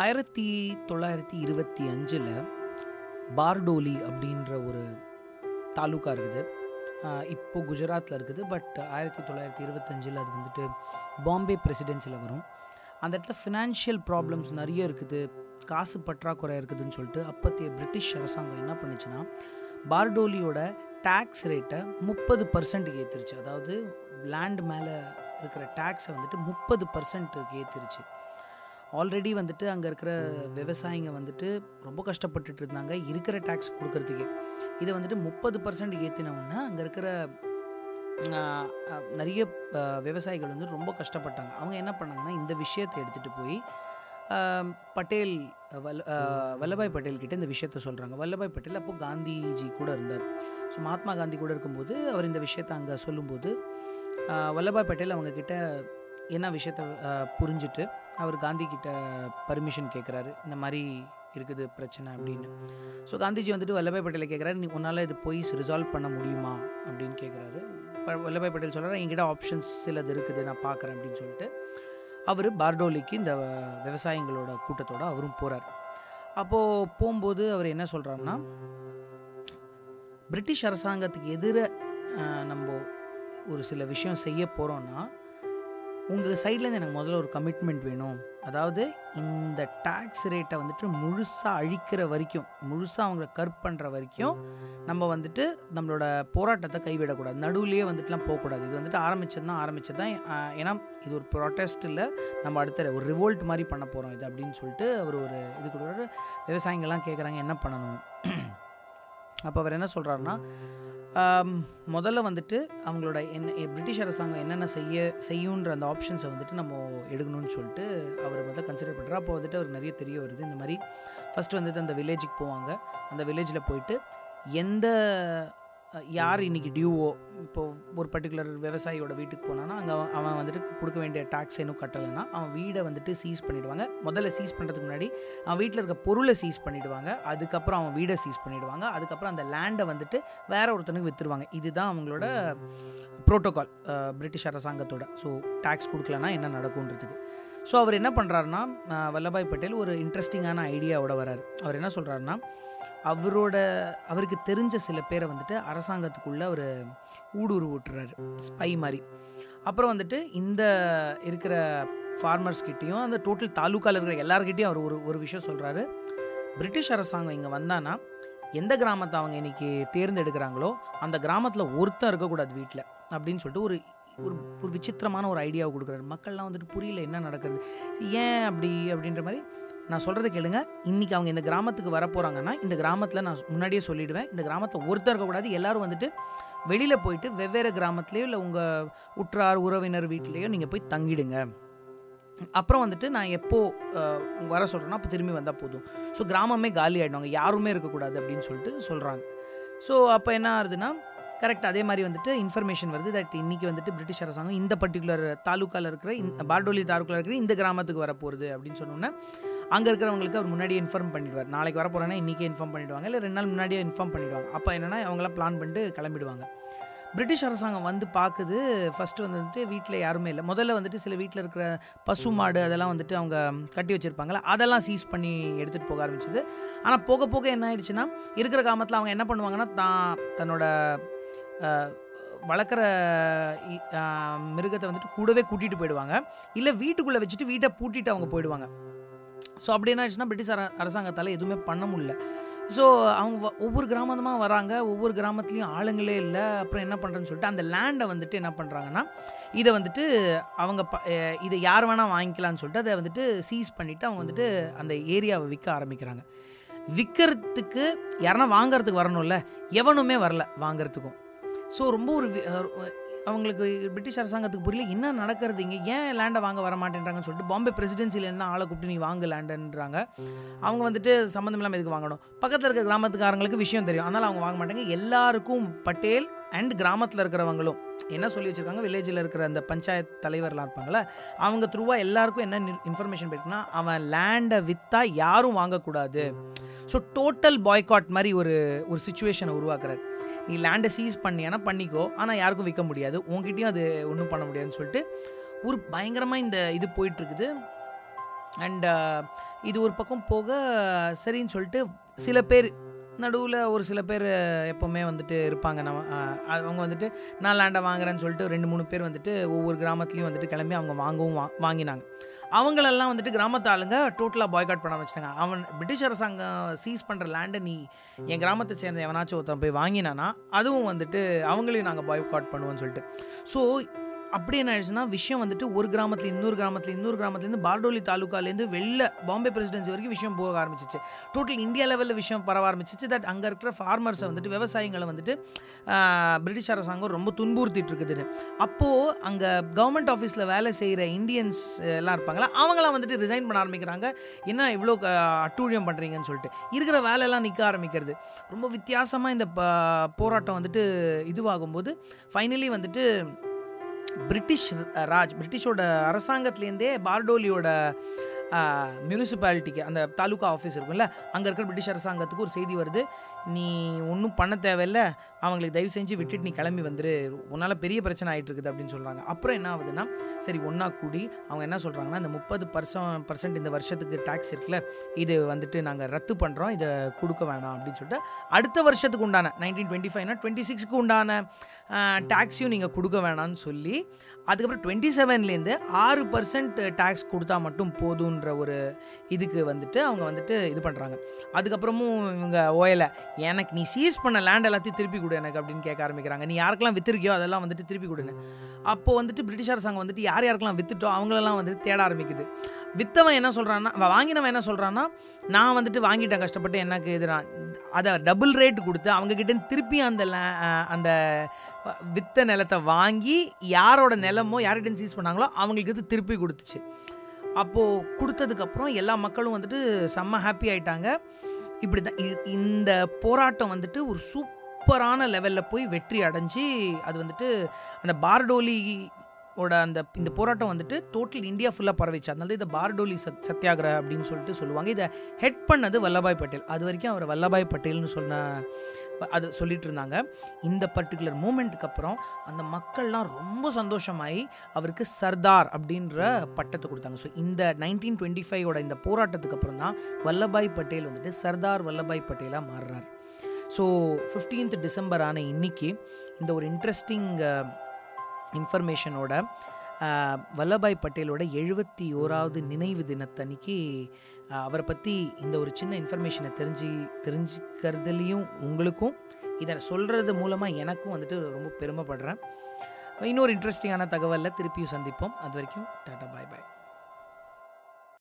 ஆயிரத்தி தொள்ளாயிரத்தி இருபத்தி அஞ்சில் பார்டோலி அப்படின்ற ஒரு தாலுக்கா இருக்குது. இப்போ குஜராத்தில் இருக்குது. பட் ஆயிரத்தி தொள்ளாயிரத்தி இருபத்தஞ்சில் அது வந்துட்டு பாம்பே பிரசிடென்சியில் வரும். அந்த இடத்துல ஃபினான்ஷியல் ப்ராப்ளம்ஸ் நிறைய இருக்குது. காசு பற்றாக்குறை இருக்குதுன்னு சொல்லிட்டு அப்போத்தைய பிரிட்டிஷ் அரசாங்கம் என்ன பண்ணுச்சுன்னா பார்டோலியோட டேக்ஸ் ரேட்டை முப்பது பர்சன்ட்டுக்கு ஏற்றிருச்சு அதாவது லேண்ட் மேலே இருக்கிற டேக்ஸை வந்துட்டு முப்பது பர்சன்ட்டுக்கு ஏற்றிருச்சு ஆல்ரெடி வந்துட்டு அங்கே இருக்கிற விவசாயிங்க வந்துட்டு ரொம்ப கஷ்டப்பட்டுட்டு இருந்தாங்க. இருக்கிற டேக்ஸ் கொடுக்கறதுக்கே. இதை வந்துட்டு முப்பது பர்சன்ட் ஏற்றினவுடனே அங்கே இருக்கிற நிறைய விவசாயிகள் வந்து ரொம்ப கஷ்டப்பட்டாங்க. அவங்க என்ன பண்ணாங்கன்னா இந்த விஷயத்தை எடுத்துகிட்டு போய் பட்டேல் வல்ல வல்லபாய் பட்டேல் கிட்ட இந்த விஷயத்த சொல்கிறாங்க வல்லபாய் பட்டேல் அப்போ காந்திஜி கூட இருந்தார். ஸோ மகாத்மா காந்தி கூட இருக்கும்போது அவர் இந்த விஷயத்த அங்கே சொல்லும்போது வல்லபாய் பட்டேல் அவங்கக்கிட்ட என்ன விஷயத்த புரிஞ்சுட்டு அவர் காந்தி கிட்ட பர்மிஷன் கேட்குறாரு இந்த மாதிரி இருக்குது பிரச்சனை அப்படின்னு. ஸோ காந்திஜி வந்துட்டு வல்லபாய் பட்டேலை கேட்குறாரு நீ உன்னால் இது போய் ரிசால்வ் பண்ண முடியுமா? அப்படின்னு கேட்குறாரு இப்போ வல்லபாய் பட்டேல் சொல்கிறார் என்கிட்ட ஆப்ஷன்ஸ் சிலது இருக்குது நான் பார்க்குறேன் அப்படின்னு சொல்லிட்டு அவர் பார்டோலிக்கு இந்த விவசாயிங்களோட கூட்டத்தோடு அவரும் போகிறார் அப்போது போகும்போது அவர் என்ன சொல்கிறாருன்னா பிரிட்டிஷ் அரசாங்கத்துக்கு எதிர நம்ம ஒரு சில விஷயம் செய்ய போகிறோன்னா உங்கள் சைட்லேருந்து எனக்கு முதல்ல ஒரு கமிட்மெண்ட் வேணும். அதாவது இந்த டேக்ஸ் ரேட்டை வந்துட்டு முழுசாக அழிக்கிற வரைக்கும் முழுசாக அவங்கள கர்ப் பண்ணுற வரைக்கும் நம்ம வந்துட்டு நம்மளோட போராட்டத்தை கைவிடக்கூடாது. நடுவுலேயே வந்துட்டுலாம் போகக்கூடாது. இது வந்துட்டு ஆரம்பிச்சது தான் ஆரம்பிச்சது தான் ஏன்னா இது ஒரு ப்ரொட்டஸ்ட் இல்லை. நம்ம அடுத்த ஒரு ரிவோல்ட் மாதிரி பண்ண போகிறோம் இது அப்படின்னு சொல்லிட்டு அவர் ஒரு இது கொடுக்குறாரு. விவசாயிங்கள்லாம் கேட்குறாங்க என்ன பண்ணணும்? அப்போ அவர் என்ன சொல்கிறாருன்னா முதல்ல வந்துட்டு அவங்களோட என்ன பிரிட்டிஷ் அரசாங்கம் என்னென்ன செய்ய செய்யுன்ற அந்த ஆப்ஷன்ஸை வந்துட்டு நம்ம எடுக்கணும்னு சொல்லிட்டு அவர் முதல்ல கன்சிடர் பண்ணுறாரு அப்போ வந்துட்டு அவர் நிறைய தெரிய வருது. இந்த மாதிரி ஃபஸ்ட்டு வந்துட்டு அந்த வில்லேஜுக்கு போவாங்க. அந்த வில்லேஜில் போயிட்டு எந்த யார் இன்னைக்கு டியூவோ இப்போ ஒரு பர்டிகுலர் விவசாயியோட வீட்டுக்கு போனான்னா அங்கே அவன் வந்துட்டு கொடுக்க வேண்டிய டேக்ஸ் இன்னும் கட்டலைன்னா அவன் வீடை வந்துட்டு சீஸ் பண்ணிடுவாங்க. முதல்ல சீஸ் பண்ணுறதுக்கு முன்னாடி அவன் வீட்டில் இருக்க பொருளை சீஸ் பண்ணிடுவாங்க. அதுக்கப்புறம் அவன் வீடை சீஸ் பண்ணிடுவாங்க. அதுக்கப்புறம் அந்த லேண்டை வந்துட்டு வேற ஒருத்தனுக்கு விற்றுருவாங்க இதுதான் அவங்களோட ப்ரோட்டோகால் பிரிட்டிஷ் அரசாங்கத்தோட. ஸோ டேக்ஸ் கொடுக்கலன்னா என்ன நடக்கும்ன்றதுக்கு. ஸோ அவர் என்ன பண்ணுறாருன்னா வல்லபாய் பட்டேல் ஒரு இன்ட்ரெஸ்டிங்கான ஐடியாவோட வர்றார். அவர் என்ன சொல்கிறாருன்னா அவரோட அவருக்கு தெரிஞ்ச சில பேரை வந்துட்டு அரசாங்கத்துக்குள்ளே அவர் ஊடுருவி விட்டுறாரு ஸ்பை மாதிரி. அப்புறம் வந்துட்டு இந்த இருக்கிற ஃபார்மர்ஸ் கிட்டேயும் அந்த டோட்டல் தாலுக்காவில் இருக்கிற எல்லாருக்கிட்டையும் அவர் ஒரு ஒரு விஷயம் சொல்கிறாரு பிரிட்டிஷ் அரசாங்கம் இங்கே வந்தான்னா எந்த கிராமத்தை அவங்க இன்றைக்கி தேர்ந்தெடுக்கிறாங்களோ அந்த கிராமத்தில் ஒருத்தன் இருக்கக்கூடாது வீட்டில் அப்படின்னு சொல்லிட்டு ஒரு ஒரு ஒரு விசித்திரமான ஒரு ஐடியாவை கொடுக்குறாரு. மக்கள்லாம் வந்துட்டு புரியல என்ன நடக்கிறது ஏன் அப்படி அப்படின்ற மாதிரி நான் சொல்கிறத கேளுங்க. இன்றைக்கி அவங்க இந்த கிராமத்துக்கு வர போகிறாங்கன்னா இந்த கிராமத்தில் நான் முன்னாடியே சொல்லிடுவேன். இந்த கிராமத்தில் ஒருத்தர் இருக்கக்கூடாது எல்லாரும் வந்துட்டு வெளியில் போயிட்டு வெவ்வேறு கிராமத்துலேயோ இல்லை உங்கள் உற்றார் உறவினர் வீட்லேயோ நீங்கள் போய் தங்கிடுங்க. அப்புறம் வந்துட்டு நான் எப்போ அஹ், வர சொல்கிறேன்னா அப்போ திரும்பி வந்தால் போதும். ஸோ கிராமமே காலி ஆகிடுவாங்க யாருமே இருக்கக்கூடாது அப்படின்னு சொல்லிட்டு சொல்கிறாங்க ஸோ அப்போ என்ன ஆகுதுன்னா கரெக்ட் அதே மாதிரி வந்துட்டு இன்ஃபர்மேஷன் வருது தட் இன்றைக்கி வந்துட்டு பிரிட்டிஷ் அரசாங்கம் இந்த பர்டிகுலர் தாலுக்காவில் இருக்கிற இந்த பார்டோலி தாலுக்காவில் இருக்கிற இந்த கிராமத்துக்கு வர போகிறது அப்படின்னு சொன்னோன்னே அங்கே இருக்கிறவங்களுக்கு அவர் முன்னாடியே இன்ஃபார்ம் பண்ணிடுவார். நாளைக்கு வர போகிறேன்னா இன்றைக்கே இன்ஃபார்ம் பண்ணிடுவாங்க. இல்லை ரெண்டு நாள் முன்னாடியே இன்ஃபார்ம் பண்ணிடுவாங்க. அப்போ என்னென்னா அவங்களாம் பிளான் பண்ணிட்டு கிளம்பிடுவாங்க. பிரிட்டிஷ் அரசாங்கம் வந்து பார்க்குது ஃபஸ்ட்டு வந்துட்டு வீட்டில் யாருமே இல்லை. முதல்ல வந்துட்டு சில வீட்டில் இருக்கிற பசு மாடு அதெல்லாம் வந்துட்டு அவங்க கட்டி வச்சுருப்பாங்களா அதெல்லாம் சீஸ் பண்ணி எடுத்துகிட்டு போக ஆரம்பிச்சது. ஆனால் போக போக என்ன ஆயிடுச்சுன்னா இருக்கிற காமத்தில் அவங்க என்ன பண்ணுவாங்கன்னா தான் தன்னோட வளர்க்குற மிருகத்தை வந்துட்டு கூடவே கூட்டிகிட்டு போயிடுவாங்க. இல்லை வீட்டுக்குள்ளே வச்சுட்டு வீட்டை பூட்டிட்டு அவங்க போயிடுவாங்க. ஸோ அப்படி என்ன ஆச்சுன்னா பிரிட்டிஷ் அர அரசாங்கத்தால் எதுவுமே பண்ண முடியல. ஸோ அவங்க வ- ஒவ்வொரு கிராமமாக வராங்க ஒவ்வொரு கிராமத்துலேயும் ஆளுங்களே இல்லை அப்புறம் என்ன பண்ணுறேன்னு சொல்லிட்டு அந்த லேண்டை வந்துட்டு என்ன பண்ணுறாங்கன்னா இதை வந்துட்டு அவங்க ப இதை யார் வேணால் வாங்கிக்கலாம்னு சொல்லிட்டு அதை வந்துட்டு சீஸ் பண்ணிவிட்டு அவங்க வந்துட்டு அந்த ஏரியாவை விற்க ஆரம்பிக்கிறாங்க. விற்கிறதுக்கு யாருன்னா வாங்கிறதுக்கு வரணும்ல எவனுமே வரல வாங்கிறதுக்கும். ஸோ ரொம்ப ஒரு அவங்களுக்கு பிரிட்டிஷ் அரசாங்கத்துக்கு புரியல என்ன நடக்கிறது இங்கே? ஏன் லேண்டை வாங்க வர மாட்டேன்றாங்கன்னு சொல்லிட்டு பாம்பே பிரசிடென்சிலேருந்து ஆளை கூப்பிட்டு நீ வாங்க லேண்டுன்றாங்க அவங்க வந்துட்டு சம்மந்தம் இல்லாமல் எதுக்கு வாங்கணும்? பக்கத்தில் இருக்க கிராமத்துக்காரங்களுக்கு விஷயம் தெரியும். அதனால் அவங்க வாங்க மாட்டாங்க. எல்லாருக்கும் பட்டேல் அண்ட் கிராமத்தில் இருக்கிறவங்களும் என்ன சொல்லி வச்சுருக்காங்க? வில்லேஜில் இருக்கிற அந்த பஞ்சாயத்து தலைவர்லாம் இருப்பாங்கள்ல அவங்க த்ரூவாக எல்லாருக்கும் என்ன இன்ஃபர்மேஷன் போயிருக்குன்னா அவன் லேண்டை விற்றா யாரும் வாங்கக்கூடாது. ஸோ டோட்டல் பாய்காட் மாதிரி ஒரு ஒரு சுச்சுவேஷனை உருவாக்குறாரு. நீ லேண்டை சீஸ் பண்ணியானா பண்ணிக்கோ ஆனால் யாருக்கும் விற்க முடியாது. உங்ககிட்டயும் அது ஒன்றும் பண்ண முடியாதுன்னு சொல்லிட்டு ஒரு பயங்கரமாக இந்த இது போயிட்டுருக்குது. அண்ட் இது ஒரு பக்கம் போக சரின்னு சொல்லிட்டு சில பேர் நடுவில் ஒரு சில பேர் எப்போவுமே வந்துட்டு இருப்பாங்க. நம்ம அவங்க வந்துட்டு நான் லேண்டை வாங்குறேன்னு சொல்லிட்டு ரெண்டு மூணு பேர் வந்துட்டு ஒவ்வொரு கிராமத்துலேயும் வந்துட்டு கிளம்பி அவங்க வாங்கவும் வா வாங்கினாங்க. அவங்களெல்லாம் வந்துட்டு கிராமத்து ஆளுங்க டோட்டலாக பாய்காட் பண்ண வச்சுட்டாங்க. அவன் பிரிட்டிஷ் அரசாங்கம் சீஸ் பண்ணுற லேண்டை நீ என் கிராமத்தை சேர்ந்த எவனாச்சும் ஒருத்தன் போய் வாங்கினானா அதுவும் வந்துட்டு அவங்களையும் நாங்கள் பாய்காட் பண்ணுவோம்னு சொல்லிட்டு. ஸோ அப்படி என்ன ஆயிடுச்சுன்னா விஷயம் வந்துட்டு ஒரு கிராமத்துல இன்னொரு கிராமத்துல இன்னொரு கிராமத்துலேருந்து பார்டோலி தாலுக்காலேருந்து வெளில பாம்பே பிரசிடென்சி வரைக்கும் விஷயம் போக ஆரம்பிச்சிச்சு. டோட்டல் இந்தியா லெவலில் விஷயம் பரவ ஆரம்பிச்சிச்சு. தட் அங்கே இருக்கிற ஃபார்மர்ஸை வந்துட்டு விவசாயிகளை வந்துட்டு பிரிட்டிஷ் அரசாங்கம் ரொம்ப துன்புறுத்திட்டு இருக்குது. அப்போது அங்கே கவர்மெண்ட் ஆஃபீஸில் வேலை செய்கிற இந்தியன்ஸ் எல்லாம் இருப்பாங்களா அவங்களாம் வந்துட்டு ரிசைன் பண்ண ஆரம்பிக்கிறாங்க. என்ன இவ்வளோ அட்டூழியம் பண்ணுறீங்கன்னு சொல்லிட்டு. இருக்கிற வேலையெல்லாம் நிற்க ஆரம்பிக்கிறது. ரொம்ப வித்தியாசமாக இந்த போராட்டம் வந்துட்டு இதுவாகும்போது ஃபைனலி வந்துட்டு பிரிட்டிஷ் ராஜ் பிரிட்டிஷோட அரசாங்கத்துலேருந்தே பார்டோலியோட மியூனிசிபாலிட்டிக்கு அந்த தாலுகா ஆஃபீஸ் இருக்கும்ல அங்கே இருக்கிற பிரிட்டிஷ் அரசாங்கத்துக்கு ஒரு செய்தி வருது. நீ ஒன்றும் பண்ண தேவையில்ல. அவங்களுக்கு தயவு செஞ்சு விட்டுட்டு நீ கிளம்பி வந்துரு. உன்னால் பெரிய பிரச்சனை ஆகிட்டு இருக்குது அப்படின்னு சொல்கிறாங்க அப்புறம் என்ன ஆகுதுன்னா சரி ஒன்றா கூடி அவங்க என்ன சொல்கிறாங்கன்னா இந்த முப்பது பர்சன் பர்சன்ட் இந்த வருஷத்துக்கு டேக்ஸ் இருக்குல்ல இது வந்துட்டு நாங்கள் ரத்து பண்ணுறோம் இதை கொடுக்க வேணாம் அப்படின்னு சொல்லிட்டு அடுத்த வருஷத்துக்கு உண்டான நைன்டீன் டுவெண்ட்டி ஃபைவ்னா டுவெண்ட்டி சிக்ஸ்க்கு உண்டான டேக்ஸையும் நீங்கள் கொடுக்க வேணாம்னு சொல்லி அதுக்கப்புறம் டுவெண்ட்டி செவன்லேருந்து ஆறு பர்சன்ட் டேக்ஸ் கொடுத்தா மட்டும் போதுன்ற ஒரு இதுக்கு வந்துட்டு அவங்க வந்துட்டு இது பண்ணுறாங்க அதுக்கப்புறமும் இவங்க ஓயலை. எனக்கு நீ சீஸ் பண்ண லேண்ட் எல்லாத்தையும் திருப்பி கொடு எனக்கு அப்படின்னு கேட்க ஆரம்பிக்கிறாங்க. நீ யாருக்கெல்லாம் விற்றுருக்கியோ அதெல்லாம் வந்துட்டு திருப்பி கொடுன்னு. அப்போ வந்துட்டு பிரிட்டிஷ் அரசாங்கம் வந்துட்டு யார் யாருக்கெல்லாம் வித்துட்டோ அவங்களெல்லாம் வந்துட்டு தேட ஆரம்பிக்குது. வித்தவன் என்ன சொல்கிறான்னா வாங்கினவன் என்ன சொல்கிறான்னா நான் வந்துட்டு வாங்கிட்டேன் கஷ்டப்பட்டு எனக்கு இது அதை டபுள் ரேட் கொடுத்து அவங்கக்கிட்ட திருப்பி அந்த அந்த வித்த நிலத்தை வாங்கி யாரோட நிலமோ யார்கிட்ட சீஸ் பண்ணாங்களோ அவங்களுக்கு இது திருப்பி கொடுத்துச்சு. அப்போது கொடுத்ததுக்கப்புறம் எல்லா மக்களும் வந்துட்டு செம்ம ஹாப்பி ஆயிட்டாங்க. இப்படி தான் இந்த போராட்டம் வந்துட்டு ஒரு சூப்பரான லெவலில் போய் வெற்றி அடைஞ்சு அது வந்துட்டு அந்த பார்டோலி ஓட அந்த இந்த போராட்டம் வந்துட்டு டோட்டல் இந்தியா ஃபுல்லாக பரவிச்சு. அதனால இதை பார்டோலி சத் சத்தியாகிரக அப்படின்னு சொல்லிட்டு சொல்லுவாங்க. இதை ஹெட் பண்ணது வல்லபாய் பட்டேல். அது வரைக்கும் அவர் வல்லபாய் பட்டேல்னு சொன்ன அது சொல்லிட்டு இருந்தாங்க. இந்த பர்டிகுலர் மூமெண்ட்டுக்கு அப்புறம் அந்த மக்கள்லாம் ரொம்ப சந்தோஷமாயி அவருக்கு சர்தார் அப்படின்ற பட்டத்தை கொடுத்தாங்க. ஸோ இந்த நைன்டீன் டுவெண்ட்டி ஃபைவோட இந்த போராட்டத்துக்கு அப்புறம் தான் வல்லபாய் பட்டேல் வந்துட்டு சர்தார் வல்லபாய் பட்டேலாக மாறுறார். ஸோ ஃபிஃப்டீன்த் டிசம்பர் ஆன இன்னைக்கு இந்த ஒரு இன்ட்ரெஸ்டிங் இன்ஃபர்மேஷனோட வல்லபாய் பட்டேலோட எழுபத்தி ஓராவது நினைவு தினத்தன்னைக்கு அவரை பற்றி இந்த ஒரு சின்ன இன்ஃபர்மேஷனை தெரிஞ்சு தெரிஞ்சுக்கிறதுலையும் உங்களுக்கும் இதை சொல்கிறது மூலமாக எனக்கும் வந்துட்டு ரொம்ப பெருமைப்படுறேன். இன்னொரு இன்ட்ரெஸ்டிங்கான தகவலில் திருப்பியும் சந்திப்போம். அது வரைக்கும் டாட்டா பாய் பாய்.